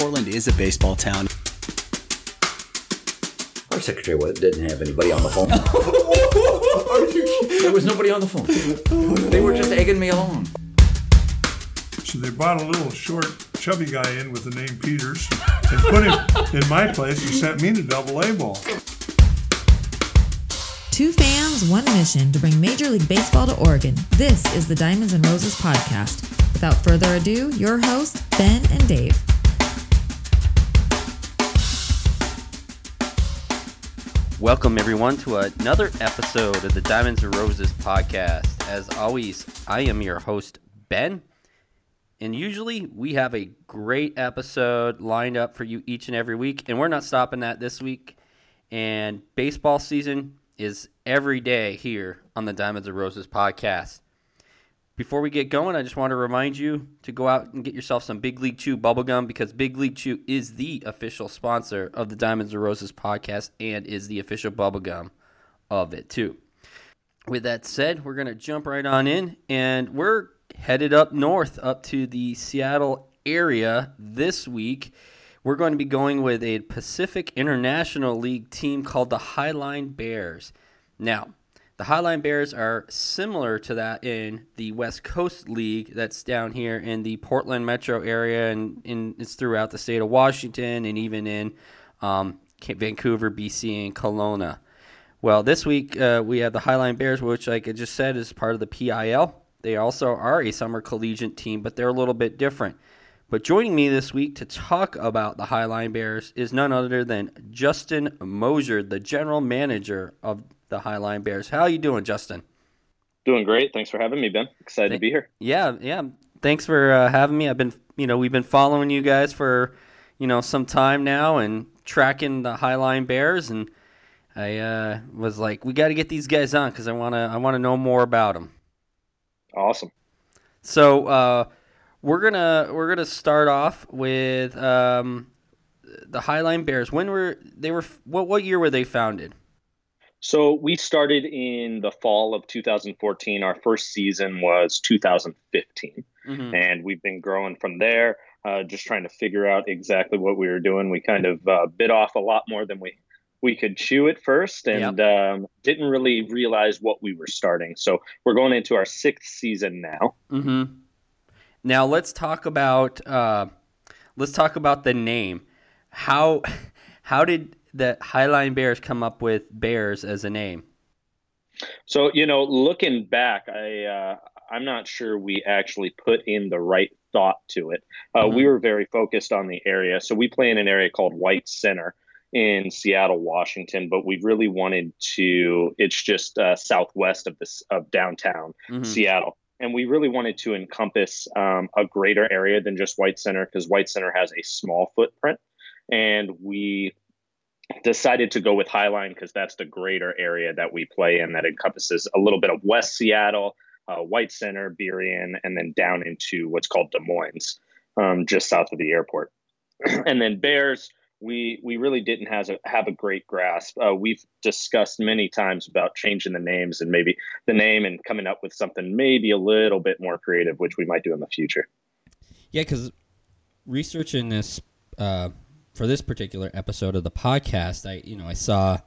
Portland is a baseball town. Our secretary didn't have anybody on the phone. there was nobody on the phone. They were just egging me along. So they brought a little short, chubby guy in with the name Peters and put him in my place and sent me to double A ball. Two fans, one mission to bring Major League Baseball to Oregon. This is the Diamonds and Roses podcast. Without further ado, your hosts, Ben and Dave. Welcome, everyone, to another episode of the Diamonds and Roses podcast. As always, I am your host, Ben. And usually we have a great episode lined up for you each and every week. And we're not stopping that this week. And baseball season is every day here on the Diamonds and Roses podcast. Before we get going, I just want to remind you to go out and get yourself some Big League Chew bubblegum because Big League Chew is the official sponsor of the Diamonds and Roses podcast and is the official bubblegum of it too. With that said, we're going to jump right on in and we're headed up north up to the Seattle area this week. We're going to be going with a Pacific International League team called the Highline Bears. Now, the Highline Bears are similar to that in the West Coast League that's down here in the Portland metro area and in, it's throughout the state of Washington and even in um, Vancouver, BC, and Kelowna. Well, this week uh, we have the Highline Bears, which, like I just said, is part of the PIL. They also are a summer collegiate team, but they're a little bit different. But joining me this week to talk about the Highline Bears is none other than Justin Moser, the general manager of the Highline Bears. How are you doing, Justin? Doing great. Thanks for having me, Ben. Excited Th- to be here. Yeah, yeah. Thanks for uh, having me. I've been, you know, we've been following you guys for, you know, some time now and tracking the Highline Bears, and I uh, was like, we got to get these guys on because I want to, I want to know more about them. Awesome. So, uh, we're gonna we're gonna start off with um, the Highline Bears. When were they were what what year were they founded? So we started in the fall of 2014. Our first season was 2015, mm-hmm. and we've been growing from there. Uh, just trying to figure out exactly what we were doing. We kind of uh, bit off a lot more than we we could chew at first, and yep. um, didn't really realize what we were starting. So we're going into our sixth season now. Mm-hmm. Now let's talk about uh, let's talk about the name. How how did the Highline Bears come up with Bears as a name? So you know, looking back, I uh, I'm not sure we actually put in the right thought to it. Uh, mm-hmm. We were very focused on the area, so we play in an area called White Center in Seattle, Washington, but we really wanted to. It's just uh, southwest of this of downtown mm-hmm. Seattle and we really wanted to encompass um, a greater area than just White Center because White Center has a small footprint, and we decided to go with Highline because that's the greater area that we play in that encompasses a little bit of West Seattle, uh, White Center, Burien, and then down into what's called Des Moines, um, just south of the airport, and then Bears we we really didn't have a have a great grasp. Uh, we've discussed many times about changing the names and maybe the name and coming up with something maybe a little bit more creative, which we might do in the future. Yeah, because researching this uh, for this particular episode of the podcast, I you know I saw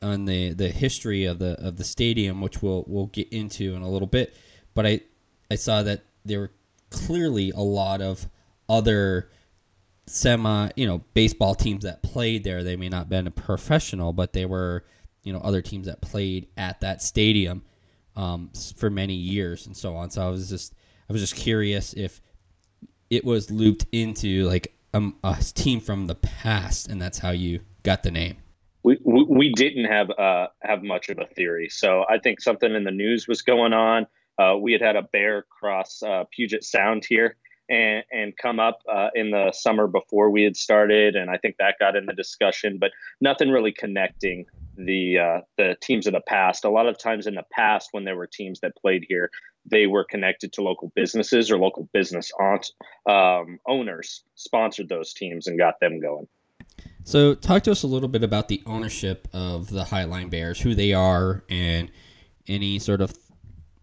on the the history of the of the stadium, which we'll we'll get into in a little bit, but I I saw that there were clearly a lot of other semi, you know, baseball teams that played there. They may not have been a professional, but they were, you know, other teams that played at that stadium um, for many years and so on. So I was just, I was just curious if it was looped into like a, a team from the past, and that's how you got the name. We, we, didn't have uh, have much of a theory, so I think something in the news was going on. Uh, we had had a bear cross uh, Puget Sound here, and, and come up uh, in the summer before we had started, and I think that got in the discussion, but nothing really connecting the uh, the teams of the past. A lot of times in the past, when there were teams that played here, they were connected to local businesses or local business um, owners sponsored those teams and got them going. So, talk to us a little bit about the ownership of the Highline Bears, who they are, and any sort of,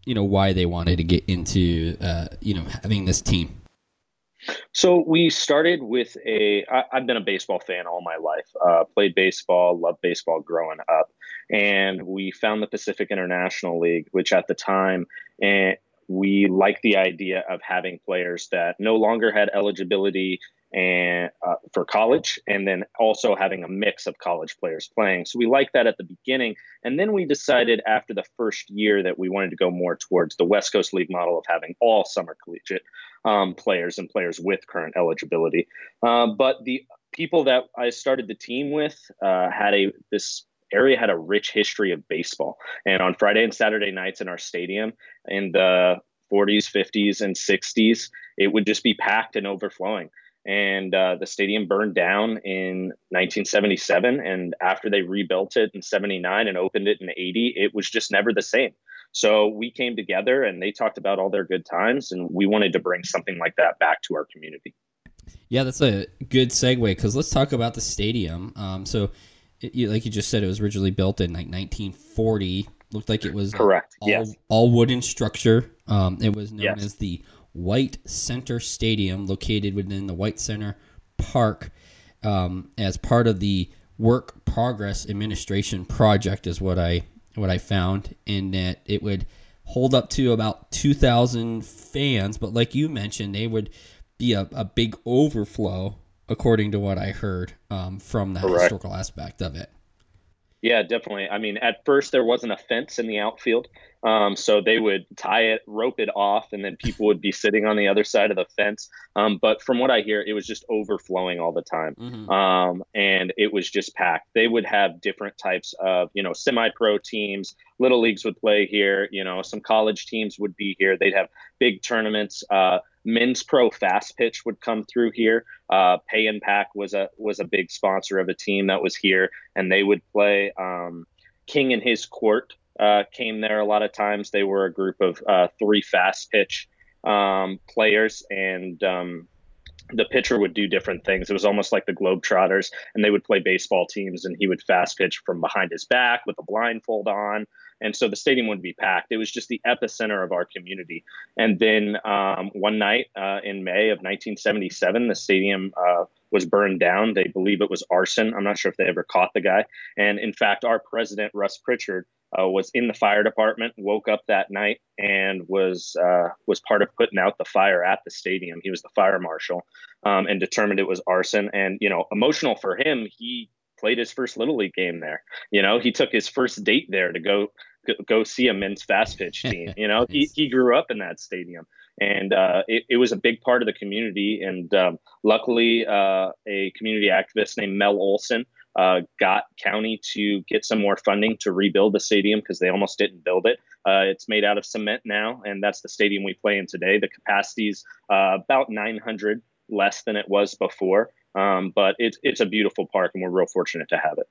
you know, why they wanted to get into, uh, you know, having this team. So we started with a. I, I've been a baseball fan all my life. Uh, played baseball, loved baseball growing up, and we found the Pacific International League, which at the time, and we liked the idea of having players that no longer had eligibility and uh, for college and then also having a mix of college players playing. So we liked that at the beginning and then we decided after the first year that we wanted to go more towards the west coast league model of having all summer collegiate um, players and players with current eligibility. Uh, but the people that i started the team with uh, had a this area had a rich history of baseball. And on friday and saturday nights in our stadium in the 40s 50s and 60s it would just be packed and overflowing and uh, the stadium burned down in 1977 and after they rebuilt it in 79 and opened it in 80 it was just never the same so we came together and they talked about all their good times and we wanted to bring something like that back to our community Yeah, that's a good segue because let's talk about the stadium. Um, so, it, you, like you just said, it was originally built in like 1940. Looked like it was correct all, yes all wooden structure. Um, it was known Yes. as the White Center Stadium, located within the White Center Park, um, as part of the Work Progress Administration project, is what I what I found, in that it would hold up to about two thousand fans. But like you mentioned, they would be a, a big overflow, according to what I heard um, from the Correct. historical aspect of it. Yeah, definitely. I mean, at first there wasn't a fence in the outfield, um, so they would tie it, rope it off, and then people would be sitting on the other side of the fence. Um, but from what I hear, it was just overflowing all the time, Mhm. um, and it was just packed. They would have different types of, you know, semi-pro teams. Little leagues would play here. You know, some college teams would be here. They'd have big tournaments. Uh, men's pro fast pitch would come through here. Uh, Pay 'n Pak was a was a big sponsor of a team that was here, and they would play. Um, King and his court uh, came there a lot of times. They were a group of uh, three fast pitch um, players, and um, the pitcher would do different things. It was almost like the Globetrotters, and they would play baseball teams, and he would fast pitch from behind his back with a blindfold on. And so the stadium would be packed. It was just the epicenter of our community. And then um, one night uh, in May of 1977, the stadium uh, was burned down. They believe it was arson. I'm not sure if they ever caught the guy. And in fact, our president, Russ Pritchard, uh, was in the fire department, woke up that night, and was uh, was part of putting out the fire at the stadium. He was the fire marshal, um, and determined it was arson. And you know, emotional for him, he played his first little league game there. You know, he took his first date there to go go, see a men's fast pitch team. You know, he he grew up in that stadium, and uh, it, it was a big part of the community. And um, luckily, uh, a community activist named Mel Olson uh, got county to get some more funding to rebuild the stadium because they almost didn't build it. Uh, it's made out of cement now, and that's the stadium we play in today. The capacity's uh, about 900 less than it was before, um, but it's it's a beautiful park, and we're real fortunate to have it.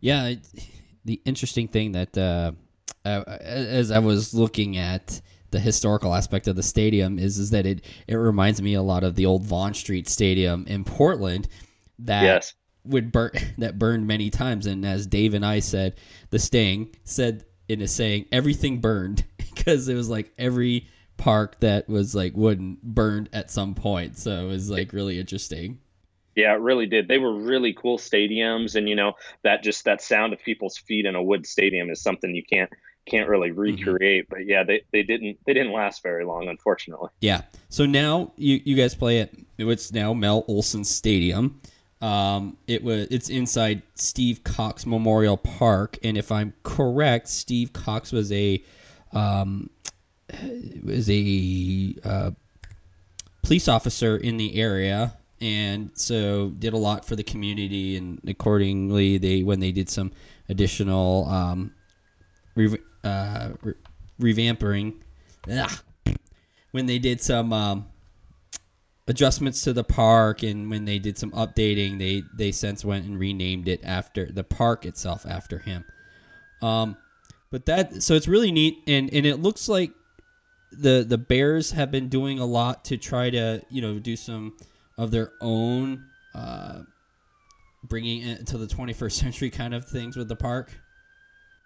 Yeah, it, the interesting thing that uh, uh, as I was looking at the historical aspect of the stadium is is that it it reminds me a lot of the old Vaughn Street Stadium in Portland that Yes. would burn that burned many times and as Dave and I said the staying said in a saying everything burned because it was like every park that was like wooden burned at some point so it was like really interesting Yeah, it really did. They were really cool stadiums, and you know that just that sound of people's feet in a wood stadium is something you can't can't really recreate. But yeah, they, they didn't they didn't last very long, unfortunately. Yeah. So now you, you guys play at it's now Mel Olson Stadium. Um, it was it's inside Steve Cox Memorial Park, and if I'm correct, Steve Cox was a um, was a uh, police officer in the area, and so did a lot for the community. And accordingly, they when they did some additional um, re- uh, re- revamping, ah, when they did some um, adjustments to the park and when they did some updating, they they since went and renamed it after the park itself after him. Um, but that so it's really neat, and and it looks like the the Bears have been doing a lot to try to you know do some of their own uh, bringing it to the 21st century kind of things with the park.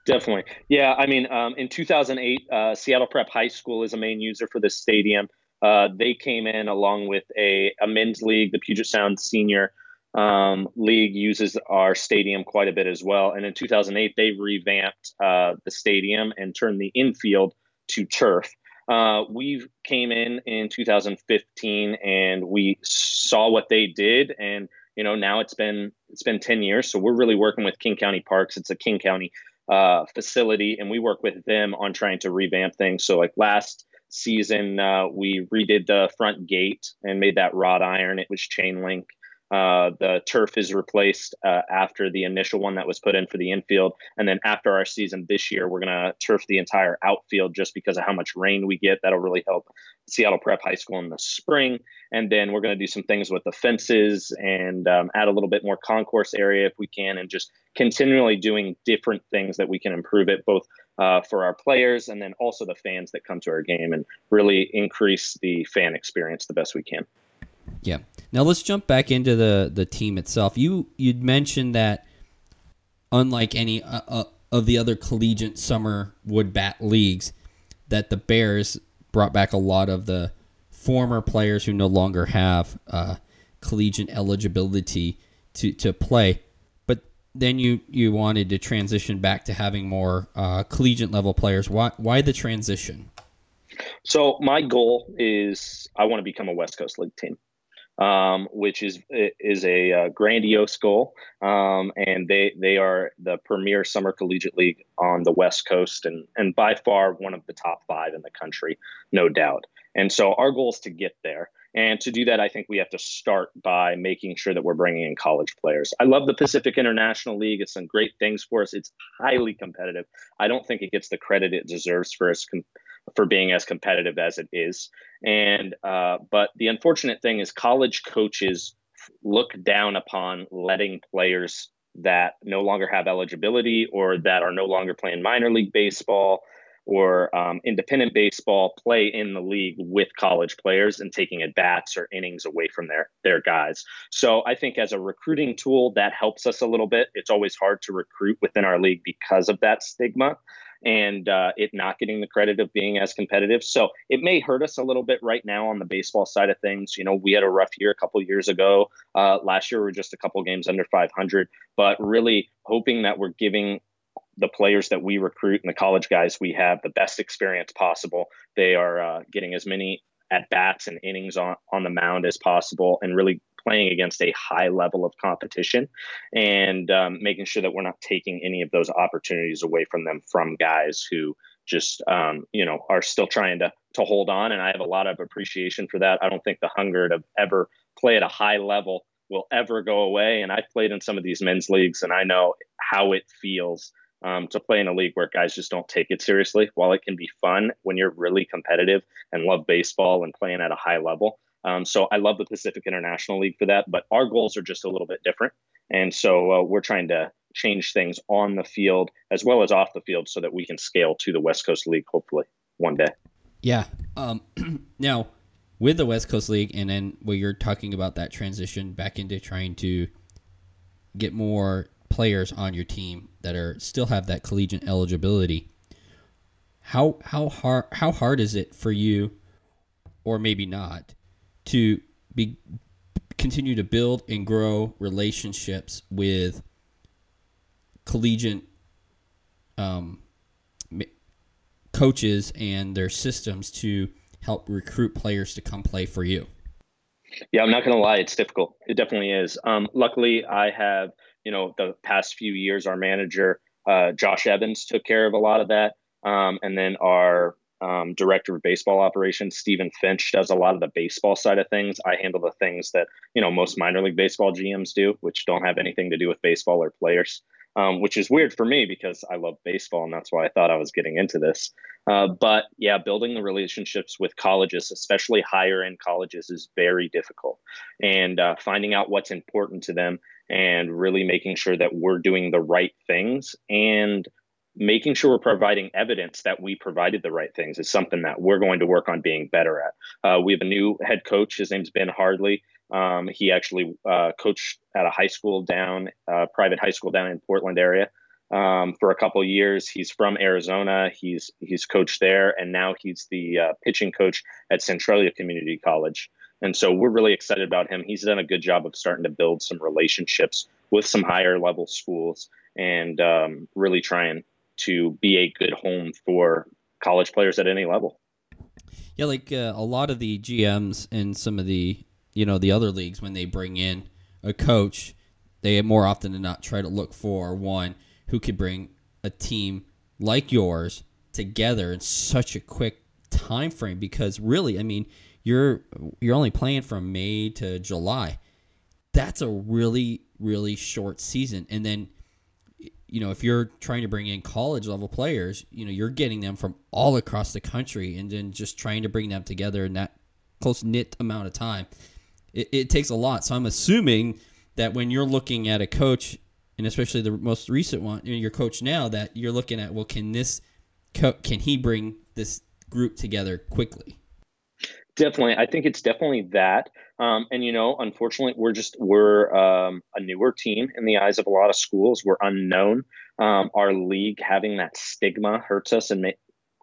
Definitely. Yeah, I mean, um, in 2008, uh, Seattle Prep High School is a main user for this stadium. uh, they came in along with a, a men's league, the Puget Sound Senior um, League uses our stadium quite a bit as well. And in 2008, they revamped uh, the stadium and turned the infield to turf. Uh, we came in in 2015 and we saw what they did, and you know now it's been it's been 10 years. So we're really working with King County Parks. It's a King County uh, facility, and we work with them on trying to revamp things. So like last season, uh, we redid the front gate and made that wrought iron. It was chain link. Uh, the turf is replaced uh, after the initial one that was put in for the infield. And then after our season this year, we're going to turf the entire outfield just because of how much rain we get. That'll really help Seattle Prep High School in the spring. And then we're going to do some things with the fences and um, add a little bit more concourse area if we can, and just continually doing different things that we can improve it both uh, for our players and then also the fans that come to our game and really increase the fan experience the best we can. Yeah. Now let's jump back into the the team itself. You you'd mentioned that unlike any uh, uh, of the other collegiate summer wood bat leagues, that the Bears brought back a lot of the former players who no longer have uh, collegiate eligibility to to play. But then you you wanted to transition back to having more uh, collegiate level players. Why why the transition? So my goal is I want to become a West Coast League team um, which is is a uh, grandiose goal, um, and they they are the premier summer collegiate league on the West Coast, and and by far one of the top five in the country, no doubt. And so our goal is to get there. And to do that, I think we have to start by making sure that we're bringing in college players. I love the Pacific International League. It's some great things for us. It's highly competitive. I don't think it gets the credit it deserves for com- for being as competitive as it is. And uh, but the unfortunate thing is college coaches look down upon letting players that no longer have eligibility or that are no longer playing minor league baseball or um, independent baseball play in the league with college players and taking at bats or innings away from their their guys. So I think as a recruiting tool that helps us a little bit. It's always hard to recruit within our league because of that stigma and uh, it not getting the credit of being as competitive. So it may hurt us a little bit right now on the baseball side of things. You know, we had a rough year a couple years ago. Uh, last year we were just a couple games under 500, but really hoping that we're giving the players that we recruit and the college guys we have the best experience possible. They are uh, getting as many at bats and innings on, on the mound as possible and really playing against a high level of competition and um, making sure that we're not taking any of those opportunities away from them from guys who just um, you know are still trying to to hold on. And i have a lot of appreciation for that. I don't think the hunger to ever play at a high level will ever go away. And i've played in some of these men's leagues and i know how it feels um, to play in a league where guys just don't take it seriously. While it can be fun when you're really competitive and love baseball and playing at a high level um, so I love the Pacific International League for that, but our goals are just a little bit different. And so uh, we're trying to change things on the field as well as off the field so that we can scale to the West Coast League hopefully one day. Yeah. Um, now, with the West Coast League, and then where you're talking about that transition back into trying to get more players on your team that are still have that collegiate eligibility. How how hard how hard is it for you, or maybe not, to be continue to build and grow relationships with collegiate um, coaches and their systems to help recruit players to come play for you? Yeah, I'm not going to lie, it's difficult. It definitely is. Um, luckily, I have, you know, the past few years, our manager, uh, Josh Evans, took care of a lot of that. Um, and then our um, director of baseball operations, Stephen Finch, does a lot of the baseball side of things. I handle the things that you know most minor league baseball GMs do, which don't have anything to do with baseball or players. Um, which is weird for me because I love baseball and that's why I thought I was getting into this. Uh, but yeah, building the relationships with colleges, especially higher end colleges, is very difficult. And uh, finding out what's important to them and really making sure that we're doing the right things and making sure we're providing evidence that we provided the right things is something that we're going to work on being better at. Uh, we have a new head coach. His name's Ben Hardley. Um, he actually uh, coached at a high school down, uh, private high school down in Portland area. um, for a couple years. He's from Arizona. He's he's coached there, and now he's the uh, pitching coach at Centralia Community College. And so we're really excited about him. He's done a good job of starting to build some relationships with some higher level schools and um, really trying to be a good home for college players at any level. Yeah, like uh, a lot of the GMs in some of the you know the other leagues when they bring in a coach, they more often than not try to look for one who could bring a team like yours together in such a quick time frame because really, I mean, you're you're only playing from May to July. That's a really really short season and then you know, if you're trying to bring in college level players, you know, you're getting them from all across the country and then just trying to bring them together in that close knit amount of time. It, it takes a lot. So I'm assuming that when you're looking at a coach, and especially the most recent one, your coach now, that you're looking at, well, can this, can he bring this group together quickly? Definitely, I think it's definitely that. Um, and you know, unfortunately, we're just we're um, a newer team in the eyes of a lot of schools. We're unknown. Um, our league having that stigma hurts us and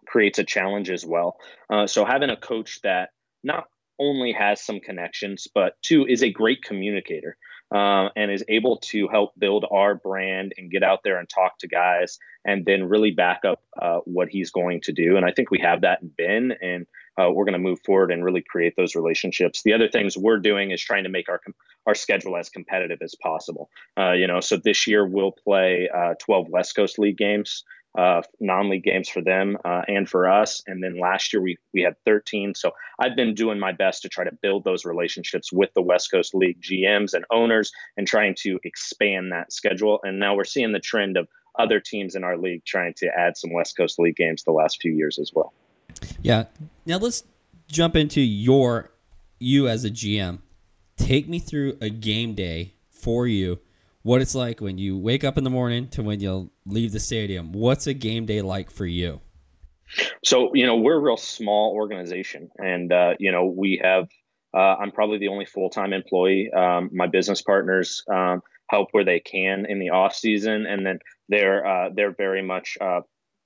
creates a challenge as well. Uh, so having a coach that not only has some connections, but two is a great communicator uh, and is able to help build our brand and get out there and talk to guys and then really back up uh, what he's going to do. And I think we have that in Ben, and uh, we're going to move forward and really create those relationships. The other things we're doing is trying to make our our schedule as competitive as possible. Uh, you know, so this year we'll play uh, 12 West Coast League games uh, non-league games for them uh, and for us. And then last year we we had 13. So I've been doing my best to try to build those relationships with the West Coast League GMs and owners and trying to expand that schedule. And now we're seeing the trend of other teams in our league trying to add some West Coast League games the last few years as well. Yeah. Now let's jump into your you as a GM. Take me through a game day for you what it's like when you wake up in the morning to when you leave the stadium. What's a game day like for you? So, you know, we're a real small organization and, uh, you know, we have, uh, I'm probably the only full-time employee. Um, my business partners um, help where they can in the off season. And then they're, uh, they're very much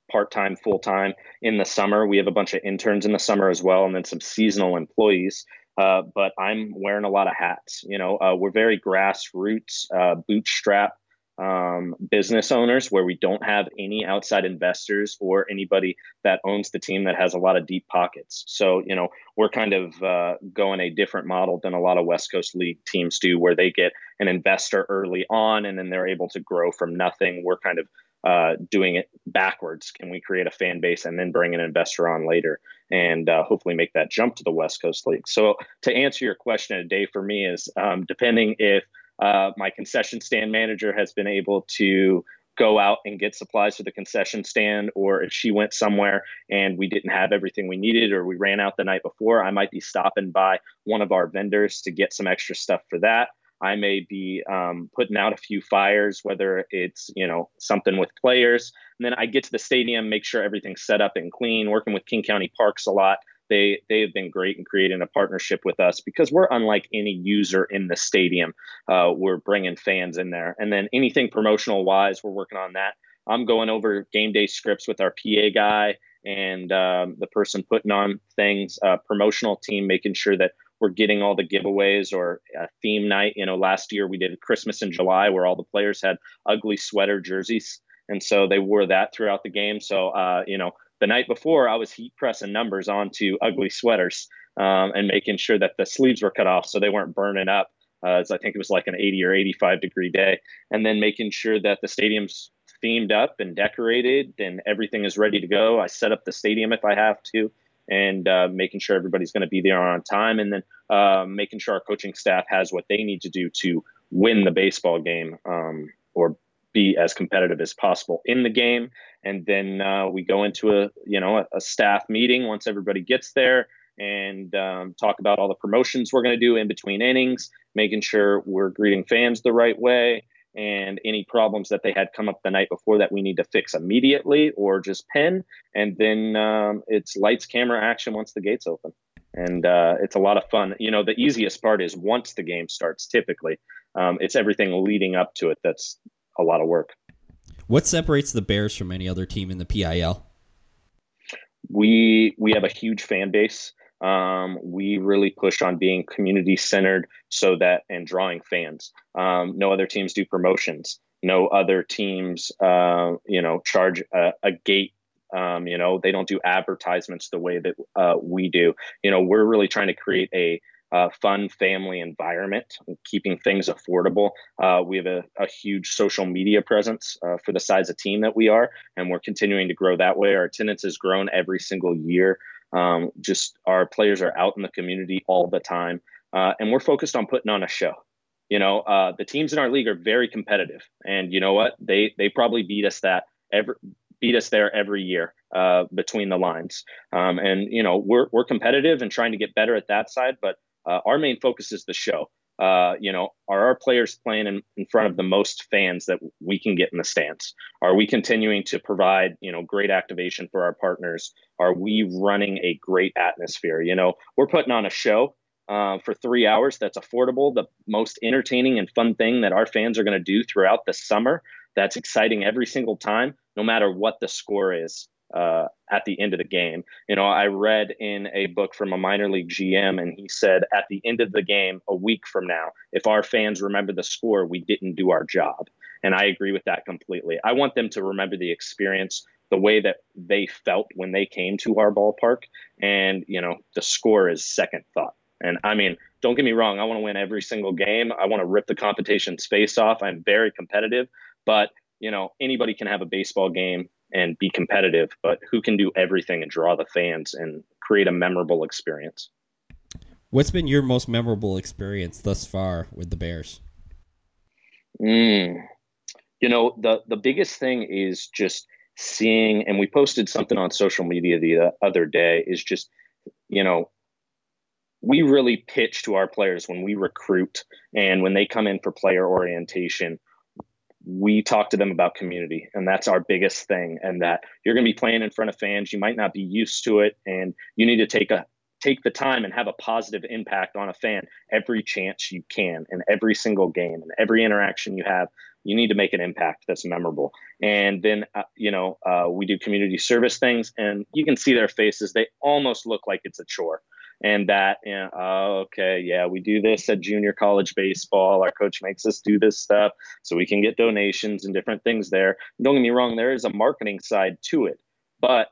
uh, part-time, full-time in the summer. We have a bunch of interns in the summer as well. And then some seasonal employees. Uh, but I'm wearing a lot of hats. You know, uh, we're very grassroots, uh, bootstrap um, business owners where we don't have any outside investors or anybody that owns the team that has a lot of deep pockets. So, you know, we're kind of uh, going a different model than a lot of West Coast League teams do, where they get an investor early on and then they're able to grow from nothing. We're kind of uh, doing it backwards. Can we create a fan base and then bring an investor on later and uh, hopefully make that jump to the West Coast League? So, to answer your question, a day for me is um, depending if uh, my concession stand manager has been able to go out and get supplies for the concession stand, or if she went somewhere and we didn't have everything we needed, or we ran out the night before, I might be stopping by one of our vendors to get some extra stuff for that. I may be um, putting out a few fires, whether it's you know something with players. And then I get to the stadium, make sure everything's set up and clean. Working with King County Parks a lot, they they have been great in creating a partnership with us because we're unlike any user in the stadium. Uh, we're bringing fans in there, and then anything promotional wise, we're working on that. I'm going over game day scripts with our PA guy and um, the person putting on things, uh, promotional team, making sure that we're getting all the giveaways or theme night. You know, last year we did Christmas in July where all the players had ugly sweater jerseys. And so they wore that throughout the game. So, uh, you know, the night before I was heat pressing numbers onto ugly sweaters um, and making sure that the sleeves were cut off so they weren't burning up. Uh, I think it was like an 80 or 85 degree day. And then making sure that the stadium's themed up and decorated and everything is ready to go. I set up the stadium if I have to and uh, making sure everybody's going to be there on time, and then uh, making sure our coaching staff has what they need to do to win the baseball game um, or be as competitive as possible in the game. And then uh, we go into a you know a, a, staff meeting once everybody gets there and um, talk about all the promotions we're going to do in between innings, making sure we're greeting fans the right way and any problems that they had come up the night before that we need to fix immediately or just pin. And then um, it's lights, camera, action once the gates open. And uh, it's a lot of fun. You know, the easiest part is once the game starts, typically. Um, it's everything leading up to it that's a lot of work. What separates the Bears from any other team in the PIL? We we have a huge fan base. Um, we really push on being community centered so that and drawing fans. Um, no other teams do promotions. No other teams, uh, you know, charge a, a gate. Um, you know, they don't do advertisements the way that uh, we do. You know, we're really trying to create a uh, fun family environment, keeping things affordable. Uh, we have a, a, huge social media presence uh, for the size of team that we are, and we're continuing to grow that way. Our attendance has grown every single year. Um, just our players are out in the community all the time, uh, and we're focused on putting on a show. You know, uh, the teams in our league are very competitive, and you know what? They they probably beat us that every beat us there every year uh, between the lines. Um, and you know, we're we're competitive and trying to get better at that side, but uh, our main focus is the show. Uh, you know, are our players playing in, in front of the most fans that we can get in the stands? Are we continuing to provide, you know, great activation for our partners? Are we running a great atmosphere? You know, we're putting on a show uh, for three hours that's affordable, the most entertaining and fun thing that our fans are going to do throughout the summer. That's exciting every single time, no matter what the score is uh, at the end of the game. You know, I read in a book from a minor league GM, and he said at the end of the game, a week from now, if our fans remember the score, we didn't do our job. And I agree with that completely. I want them to remember the experience, the way that they felt when they came to our ballpark. And, you know, the score is second thought. And I mean, don't get me wrong, I want to win every single game. I want to rip the competition's face off. I'm very competitive, but you know, anybody can have a baseball game and be competitive, but who can do everything and draw the fans and create a memorable experience? What's been your most memorable experience thus far with the Bears? Mm. You know, the the biggest thing is just seeing, and we posted something on social media the other day. Is just, you know, we really pitch to our players when we recruit and when they come in for player orientation we talk to them about community and that's our biggest thing and that you're going to be playing in front of fans you might not be used to it and you need to take a take the time and have a positive impact on a fan every chance you can in every single game and every interaction you have. You need to make an impact that's memorable. And then uh, you know uh, we do community service things and you can see their faces. They almost look like it's a chore and that you oh, okay yeah we do this at junior college baseball. Our coach makes us do this stuff so we can get donations and different things there. Don't get me wrong there is a marketing side to it but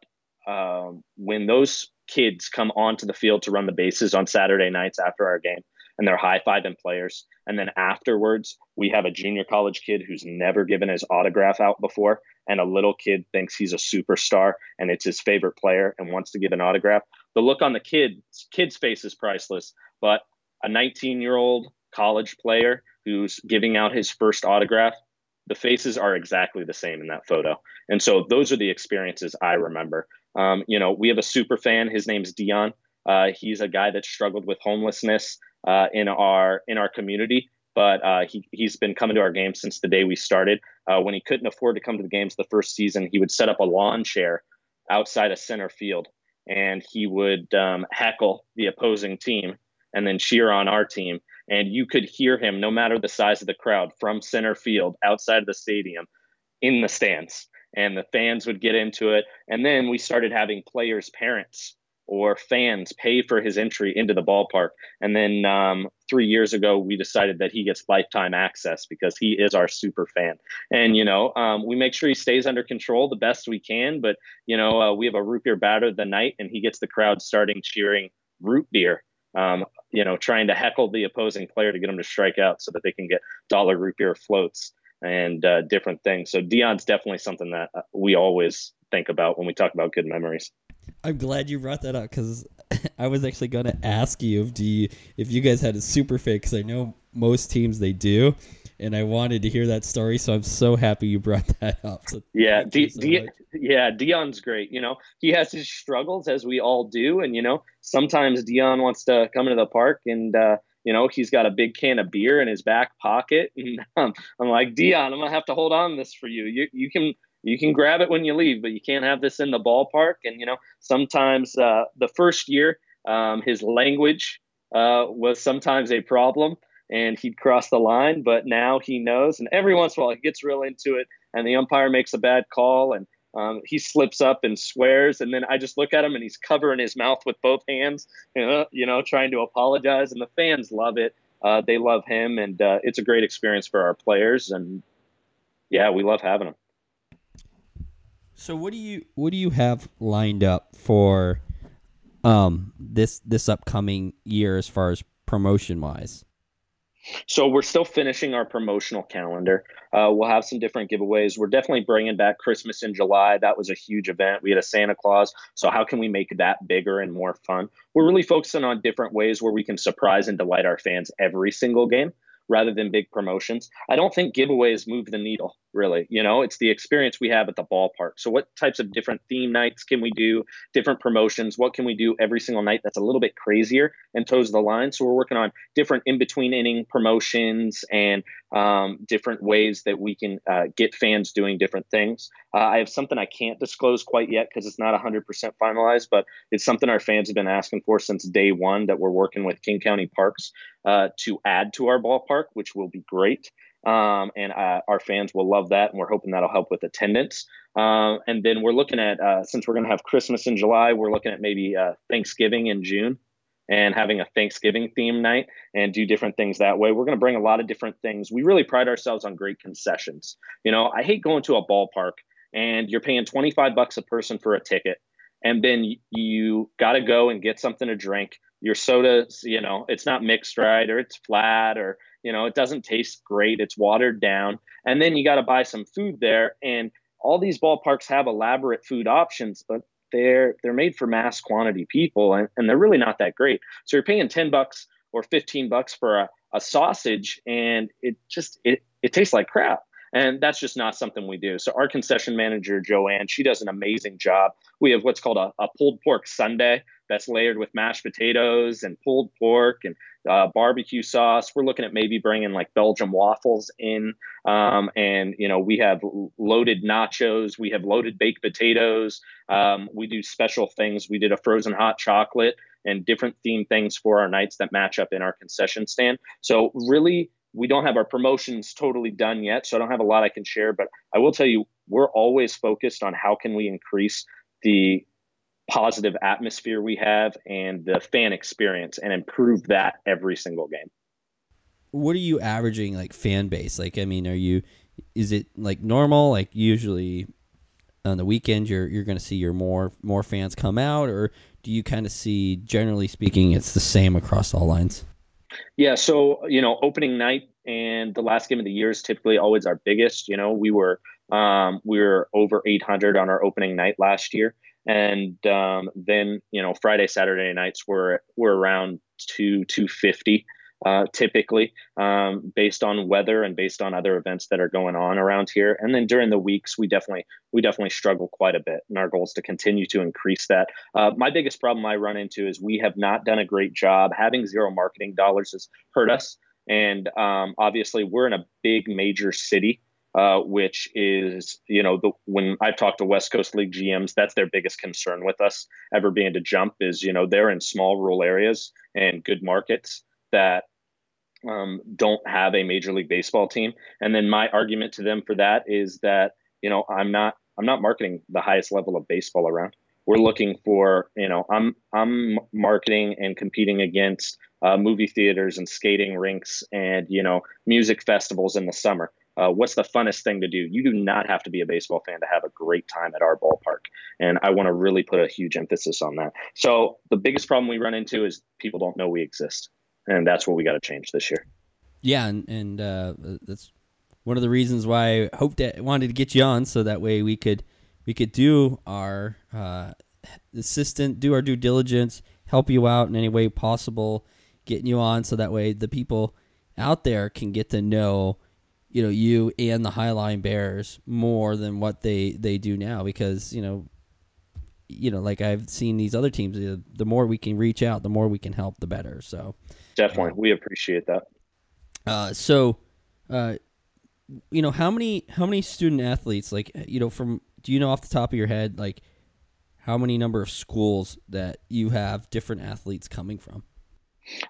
um, when those kids come onto the field to run the bases on saturday nights after our game and they're high-fiving players and then afterwards we have a junior college kid who's never given his autograph out before and a little kid thinks he's a superstar and it's his favorite player and wants to give an autograph the look on the kid's kid's face is priceless. But a 19 year old college player who's giving out his first autograph, the faces are exactly the same in that photo. And so those are the experiences I remember. Um, you know, we have a super fan. His name's Dion. Uh, he's a guy that struggled with homelessness uh, in our in our community, but uh, he he's been coming to our games since the day we started. Uh, when he couldn't afford to come to the games the first season, he would set up a lawn chair outside of center field and he would um, heckle the opposing team and then cheer on our team. And you could hear him, no matter the size of the crowd, from center field outside of the stadium in the stands. And the fans would get into it. And then we started having players' parents or fans pay for his entry into the ballpark. And then um, three years ago, we decided that he gets lifetime access because he is our super fan. And, you know, um, we make sure he stays under control the best we can. But, you know, uh, we have a root beer batter the night, and he gets the crowd starting cheering root beer. Um, you know, trying to heckle the opposing player to get him to strike out so that they can get dollar root beer floats and uh, different things. So Dion's definitely something that uh, we always think about when we talk about good memories. I'm glad you brought that up because I was actually going to ask you if do you, if you guys had a super fan because I know most teams they do, and I wanted to hear that story. So I'm so happy you brought that up. So yeah, D- so yeah, Dion's great. You know, he has his struggles as we all do, and you know, sometimes Dion wants to come into the park and. uh you know, he's got a big can of beer in his back pocket. And um, I'm like, Dion, I'm gonna have to hold on this for you. You you can you can grab it when you leave, but you can't have this in the ballpark. And you know, sometimes uh, the first year, um, his language uh, was sometimes a problem, and he'd cross the line. But now he knows, and every once in a while he gets real into it, and the umpire makes a bad call and um, he slips up and swears, and then I just look at him and he's covering his mouth with both hands, you know, trying to apologize. And the fans love it. Uh, they love him, and uh, it's a great experience for our players. And yeah, we love having him. So what do you what do you have lined up for um this this upcoming year as far as promotion wise? So we're still finishing our promotional calendar. Uh, we'll have some different giveaways. We're definitely bringing back Christmas in July. That was a huge event. We had a Santa Claus. So how can we make that bigger and more fun? We're really focusing on different ways where we can surprise and delight our fans every single game rather than big promotions. I don't think giveaways move the needle really. You know, it's the experience we have at the ballpark. So, what types of different theme nights can we do? Different promotions? What can we do every single night that's a little bit crazier and toes the line? So, we're working on different in between inning promotions and um, different ways that we can uh, get fans doing different things. Uh, I have something I can't disclose quite yet because it's not 100% finalized, but it's something our fans have been asking for since day one that we're working with King County Parks uh, to add to our ballpark, which will be great. Um, and uh, our fans will love that, and we're hoping that'll help with attendance. Um, and then we're looking at uh, since we're going to have Christmas in July, we're looking at maybe uh, Thanksgiving in June, and having a Thanksgiving theme night and do different things that way. We're going to bring a lot of different things. We really pride ourselves on great concessions. You know, I hate going to a ballpark and you're paying 25 bucks a person for a ticket, and then you got to go and get something to drink. Your soda, you know, it's not mixed right, or it's flat, or you know, it doesn't taste great. It's watered down. And then you got to buy some food there. And all these ballparks have elaborate food options, but they're they're made for mass quantity people and, and they're really not that great. So you're paying 10 bucks or 15 bucks for a, a sausage and it just it, it tastes like crap. And that's just not something we do. So our concession manager, Joanne, she does an amazing job. We have what's called a, a pulled pork Sunday that's layered with mashed potatoes and pulled pork and uh, barbecue sauce. We're looking at maybe bringing like Belgium waffles in, um, and you know we have loaded nachos, we have loaded baked potatoes. Um, we do special things. We did a frozen hot chocolate and different theme things for our nights that match up in our concession stand. So really. We don't have our promotions totally done yet, so I don't have a lot I can share. But I will tell you, we're always focused on how can we increase the positive atmosphere we have and the fan experience and improve that every single game. What are you averaging like fan base? Like I mean, are you is it like normal like usually on the weekend you're you're going to see your more more fans come out or do you kind of see generally speaking it's the same across all lines? Yeah, so you know, opening night and the last game of the year is typically always our biggest. You know, we were um, we were over 800 on our opening night last year, and um, then you know Friday Saturday nights were were around two two fifty uh, typically um, based on weather and based on other events that are going on around here. And then during the weeks, we definitely we definitely struggle quite a bit, and our goal is to continue to increase that. Uh, my biggest problem I run into is we have not done a great job. Having zero marketing dollars has hurt us. And um, obviously, we're in a big major city uh, which is, you know, the, when I've talked to West Coast League GMs, that's their biggest concern with us ever being to jump is, you know, they're in small rural areas and good markets that um, don't have a Major League Baseball team. And then my argument to them for that is that, you know, I'm not I'm not marketing the highest level of baseball around. We're looking for, you know, I'm I'm marketing and competing against uh, movie theaters and skating rinks and you know music festivals in the summer. Uh, what's the funnest thing to do? You do not have to be a baseball fan to have a great time at our ballpark. And I want to really put a huge emphasis on that. So the biggest problem we run into is people don't know we exist. And that's what we got to change this year. Yeah. And, and uh, that's one of the reasons why I hoped that wanted to get you on so that way we could, we could do our uh, assistant, do our due diligence, help you out in any way possible, getting you on so that way the people out there can get to know you know you and the Highline Bears more than what they they do now because you know you know like I've seen these other teams the, the more we can reach out the more we can help the better. So definitely. We appreciate that. Uh, so uh, you know how many how many student athletes like you know from do you know off the top of your head like how many number of schools that you have different athletes coming from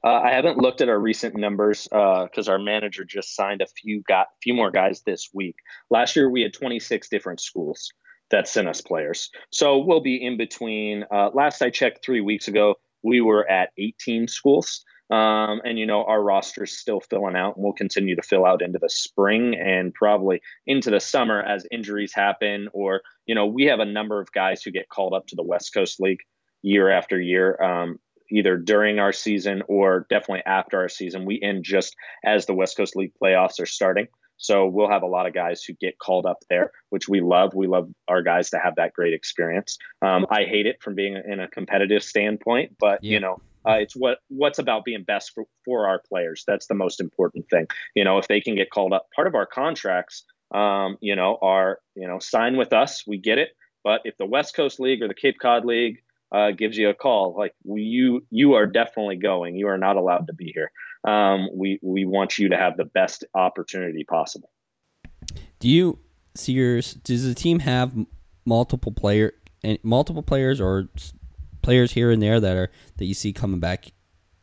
Uh, I haven't looked at our recent numbers because uh, our manager just signed a few got few more guys this week. Last year we had 26 different schools that sent us players, so we'll be in between. Uh, last I checked, three weeks ago, we were at 18 schools. Um, and you know our roster is still filling out, and we'll continue to fill out into the spring and probably into the summer as injuries happen. Or you know we have a number of guys who get called up to the West Coast League year after year, um, either during our season or definitely after our season. We end just as the West Coast League playoffs are starting. So we'll have a lot of guys who get called up there, which we love. We love our guys to have that great experience. Um, I hate it from being in a competitive standpoint, but yeah. you know, uh, it's what what's about being best for, for our players. That's the most important thing. You know, if they can get called up, part of our contracts, um, you know, are you know sign with us. We get it. But if the West Coast League or the Cape Cod League uh, gives you a call, like you you are definitely going. You are not allowed to be here. Um, we we want you to have the best opportunity possible. Do you see yours? Does the team have multiple player and multiple players or players here and there that are that you see coming back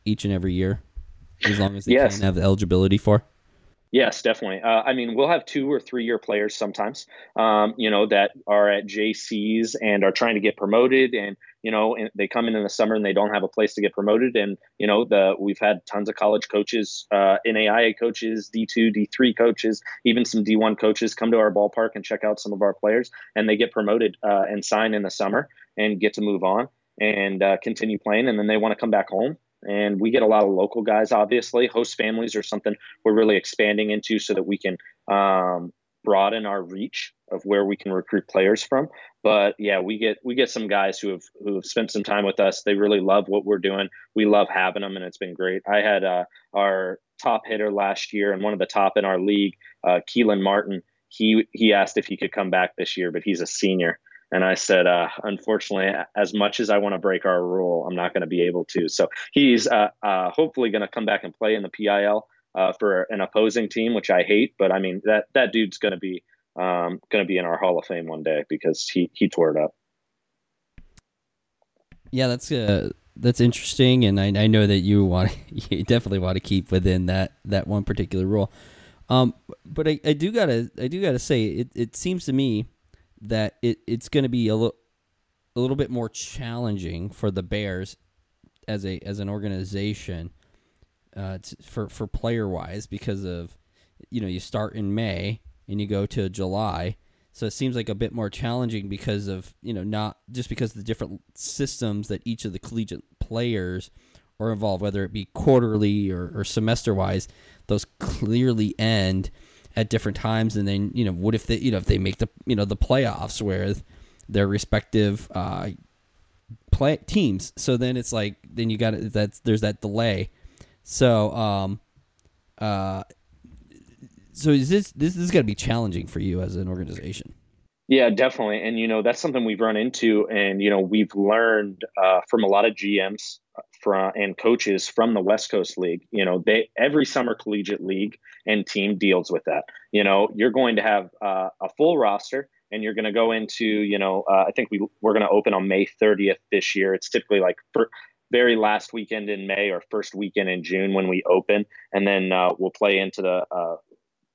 each and every year, as long as they yes. can have the eligibility for? Yes, definitely. Uh, I mean, we'll have two or three year players sometimes, um, you know, that are at JCs and are trying to get promoted, and you know, they come in in the summer and they don't have a place to get promoted, and you know, the we've had tons of college coaches, uh, NAIA coaches, D two, D three coaches, even some D one coaches come to our ballpark and check out some of our players, and they get promoted uh, and sign in the summer and get to move on and uh, continue playing, and then they want to come back home. And we get a lot of local guys obviously. Host families are something we're really expanding into so that we can um, broaden our reach of where we can recruit players from. But yeah we get we get some guys who have who have spent some time with us. They really love what we're doing. We love having them and it's been great. I had uh, our top hitter last year and one of the top in our league uh, keelan martin. He he asked if he could come back this year but he's a senior. And I said, uh, unfortunately, as much as I want to break our rule, I'm not going to be able to. So he's uh, uh, hopefully going to come back and play in the PIL uh, for an opposing team, which I hate. But I mean, that that dude's going to be um, going to be in our Hall of Fame one day because he he tore it up. Yeah, that's uh, that's interesting, and I, I know that you want you definitely want to keep within that that one particular rule. Um, but I, I do gotta I do gotta say it, it seems to me that it, it's going to be a little a little bit more challenging for the Bears as a as an organization uh, to, for for player wise because of you know you start in May and you go to July, so it seems like a bit more challenging because of you know not just because the different systems that each of the collegiate players are involved, whether it be quarterly or, or semester wise, those clearly end at different times, and then you know what if they you know if they make the you know the playoffs where their respective uh, play teams. So then it's like then you got that there's that delay. So um uh so is this this, this is going to be challenging for you as an organization. Yeah, definitely. And you know, that's something we've run into and you know, we've learned uh, from a lot of GMs from and coaches from the West Coast League. You know, they every summer collegiate league and team deals with that. You know, you're going to have uh, a full roster, and you're going to go into. You know, uh, I think we we're going to open on May 30th this year. It's typically like for very last weekend in May or first weekend in June when we open, and then uh, we'll play into the uh,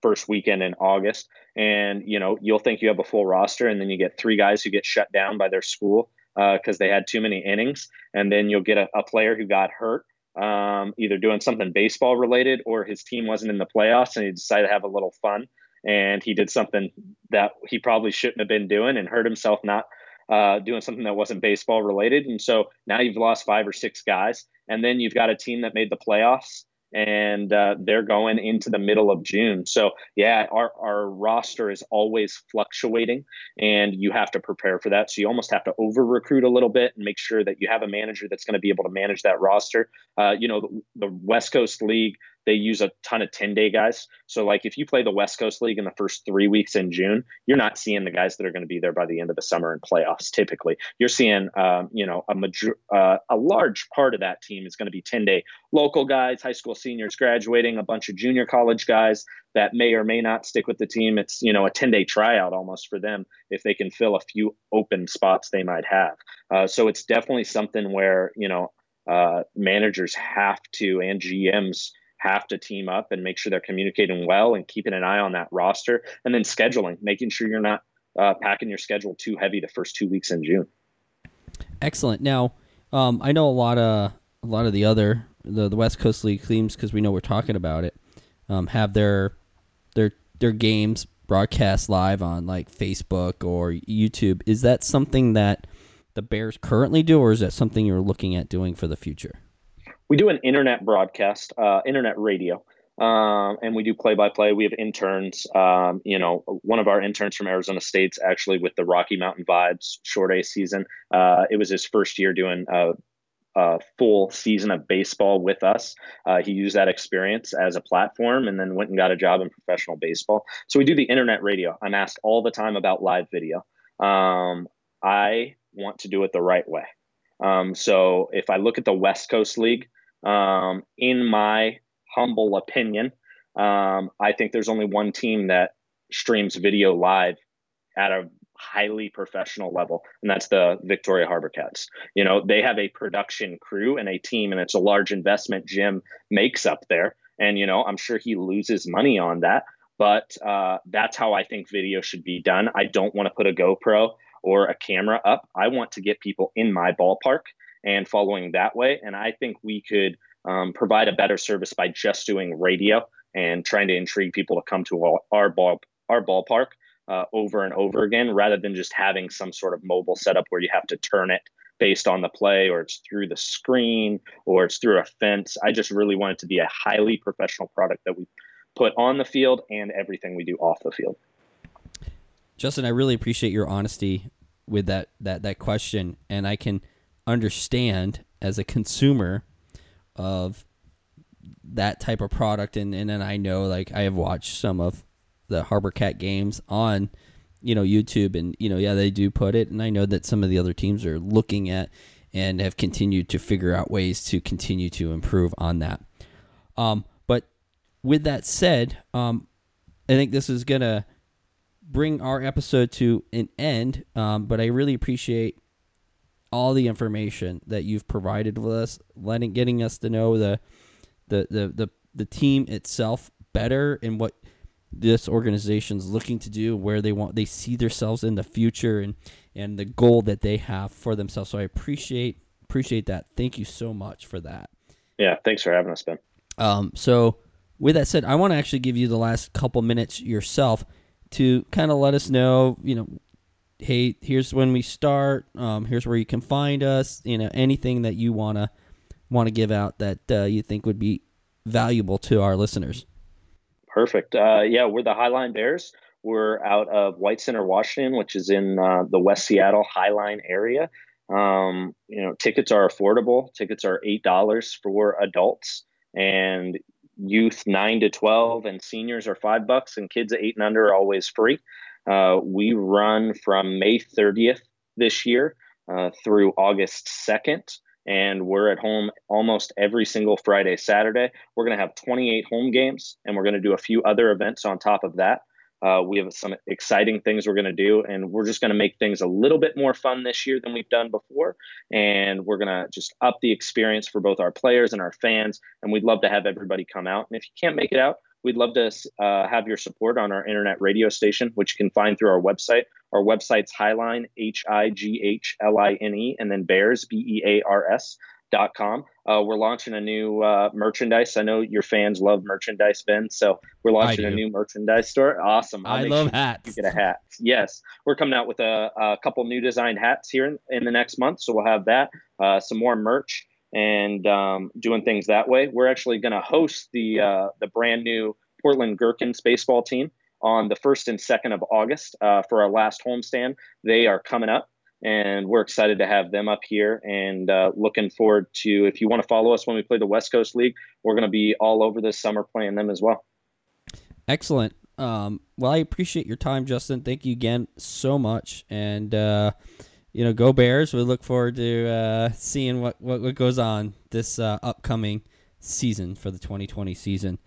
first weekend in August. And you know, you'll think you have a full roster, and then you get three guys who get shut down by their school because uh, they had too many innings, and then you'll get a, a player who got hurt, um, either doing something baseball related or his team wasn't in the playoffs and he decided to have a little fun, and he did something that he probably shouldn't have been doing and hurt himself not uh, doing something that wasn't baseball related, and so now you've lost five or six guys, and then you've got a team that made the playoffs and uh, they're going into the middle of June. So yeah, our our roster is always fluctuating, and you have to prepare for that. So you almost have to over recruit a little bit and make sure that you have a manager that's going to be able to manage that roster. Uh, you know, the, the West Coast League they use a ton of 10 day guys. So, like, if you play the West Coast League in the first three weeks in June, you're not seeing the guys that are going to be there by the end of the summer in playoffs. Typically, you're seeing, um, you know, a major, uh, a large part of that team is going to be 10 day local guys, high school seniors graduating, a bunch of junior college guys that may or may not stick with the team. It's, you know, a 10 day tryout almost for them if they can fill a few open spots they might have. Uh, so, it's definitely something where, you know, uh, managers have to and GMs have to team up and make sure they're communicating well and keeping an eye on that roster and then scheduling, making sure you're not uh, packing your schedule too heavy the first two weeks in June. Excellent. Now, um, I know a lot of a lot of the other the, the West Coast League teams because we know we're talking about it um, have their their their games broadcast live on like Facebook or YouTube. Is that something that the Bears currently do, or is that something you're looking at doing for the future? We do an internet broadcast, uh, internet radio. Um, and we do play by play. We have interns. Um, you know, one of our interns from Arizona State's actually with the Rocky Mountain Vibes short A season. Uh, it was his first year doing a, a, full season of baseball with us. Uh, he used that experience as a platform and then went and got a job in professional baseball. So we do the internet radio. I'm asked all the time about live video. Um, I want to do it the right way. Um, so if I look at the West Coast League, um, in my humble opinion, um, I think there's only one team that streams video live at a highly professional level, and that's the Victoria Harbor Cats. You know, they have a production crew and a team, and it's a large investment Jim makes up there. And, you know, I'm sure he loses money on that, but uh, that's how I think video should be done. I don't want to put a GoPro or a camera up. I want to get people in my ballpark and following that way. And I think we could um, provide a better service by just doing radio and trying to intrigue people to come to our, our ball our ballpark uh, over and over again, rather than just having some sort of mobile setup where you have to turn it based on the play, or it's through the screen, or it's through a fence. I just really want it to be a highly professional product that we put on the field and everything we do off the field. Justin, I really appreciate your honesty with that that that question, and I can understand as a consumer of that type of product and, and then I know like I have watched some of the Harbor Cat games on you know YouTube and you know yeah they do put it and I know that some of the other teams are looking at and have continued to figure out ways to continue to improve on that. Um, but with that said, um, I think this is gonna bring our episode to an end. Um, but I really appreciate all the information that you've provided with us, letting getting us to know the the the the, the team itself better and what this organization's looking to do, where they want they see themselves in the future and and the goal that they have for themselves. So I appreciate appreciate that. Thank you so much for that. Yeah, thanks for having us, Ben. Um, so with that said, I want to actually give you the last couple minutes yourself to kind of let us know, you know, hey, here's when we start. Um, here's where you can find us. You know, anything that you wanna want to give out that uh, you think would be valuable to our listeners. Perfect. Uh, yeah, we're the Highline Bears. We're out of White Center, Washington, which is in uh, the West Seattle Highline area. Um, you know, tickets are affordable. Tickets are eight dollars for adults, and youth nine to twelve, and seniors are five bucks, and kids eight and under are always free. Uh, we run from May 30th this year uh, through August 2nd, and we're at home almost every single Friday, Saturday. We're going to have 28 home games, and we're going to do a few other events on top of that. Uh, we have some exciting things we're going to do, and we're just going to make things a little bit more fun this year than we've done before. And we're going to just up the experience for both our players and our fans. And we'd love to have everybody come out. And if you can't make it out, We'd love to uh, have your support on our internet radio station, which you can find through our website. Our website's Highline, H I G H L I N E, and then Bears, B E A R S. Dot com. Uh, we're launching a new uh, merchandise. I know your fans love merchandise, Ben. So we're launching a new merchandise store. Awesome! I'll i love sure hats. You get a hat. Yes, we're coming out with a, a couple new designed hats here in, in, the next month. So we'll have that. Uh, some more merch and um, doing things that way. We're actually going to host the uh, the brand new Portland Gherkins baseball team on the first and second of August uh, for our last homestand. They are coming up, and we're excited to have them up here and uh, looking forward to. If you want to follow us when we play the West Coast League, we're going to be all over this summer playing them as well. Excellent. Um, well, I appreciate your time, Justin. Thank you again so much, and uh, you know, go Bears. We look forward to uh, seeing what, what, what goes on this uh, upcoming season for the 2020 season.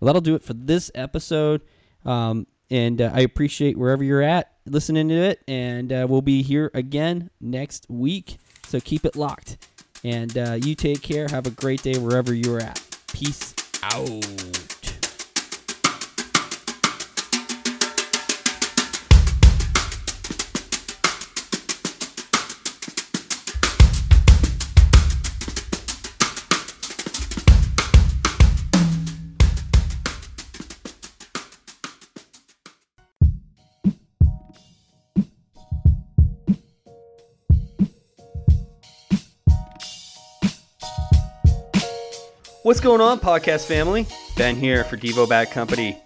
Well, that'll do it for this episode. Um, and uh, I appreciate wherever you're at listening to it. And uh, we'll be here again next week. So keep it locked And uh, you take care. Have a great day wherever you're at. Peace out. What's going on, podcast family? Ben here for Devo Bat Company.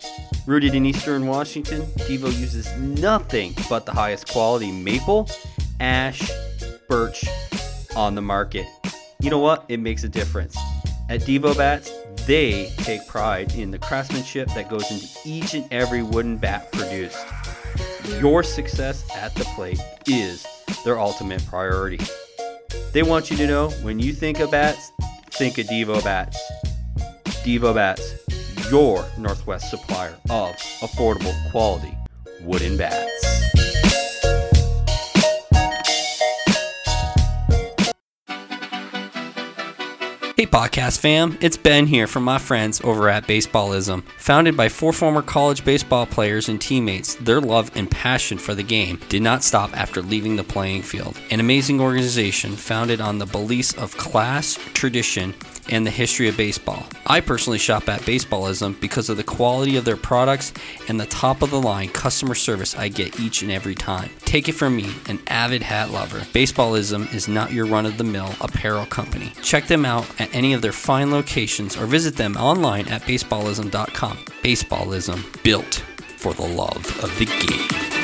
Rooted in Eastern Washington, Devo uses nothing but the highest quality maple, ash, birch on the market. You know what? It makes a difference. At Devo Bats, they take pride in the craftsmanship that goes into each and every wooden bat produced. Your success at the plate is their ultimate priority. They want you to know when you think of bats, think of Devo Bats. Devo Bats, your Northwest supplier of affordable quality wooden bats. Hey, podcast fam, it's Ben here from my friends over at Baseballism. Founded by four former college baseball players and teammates, their love and passion for the game did not stop after leaving the playing field. An amazing organization founded on the beliefs of class, tradition, and the history of baseball. I personally shop at Baseballism because of the quality of their products and the top of the line customer service I get each and every time. Take it from me, an avid hat lover. Baseballism is not your run of the mill apparel company. Check them out at any of their fine locations or visit them online at baseballism.com. Baseballism, built for the love of the game.